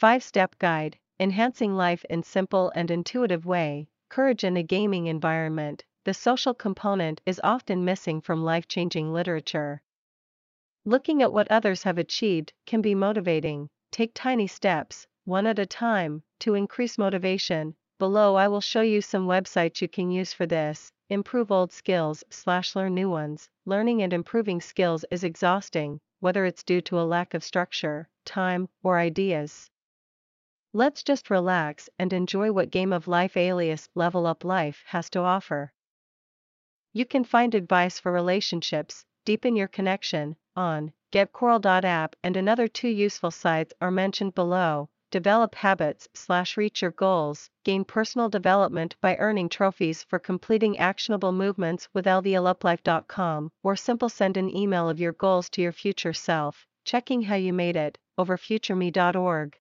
5 step guide, enhancing life in simple and intuitive way, courage in a gaming environment. The social component is often missing from life changing literature. Looking at what others have achieved can be motivating. Take tiny steps, one at a time, to increase motivation. Below I will show you some websites you can use for this. Improve old skills slash learn new ones. Learning and improving skills is exhausting, whether it's due to a lack of structure, time, or ideas. Let's just relax and enjoy what Game of Life alias Level Up Life has to offer. You can find advice for relationships, deepen your connection, on getcoral.app and another two useful sites are mentioned below. Develop habits slash reach your goals, gain personal development by earning trophies for completing actionable movements with lvluplife.com, or simple send an email of your goals to your future self, checking how you made it, over futureme.org.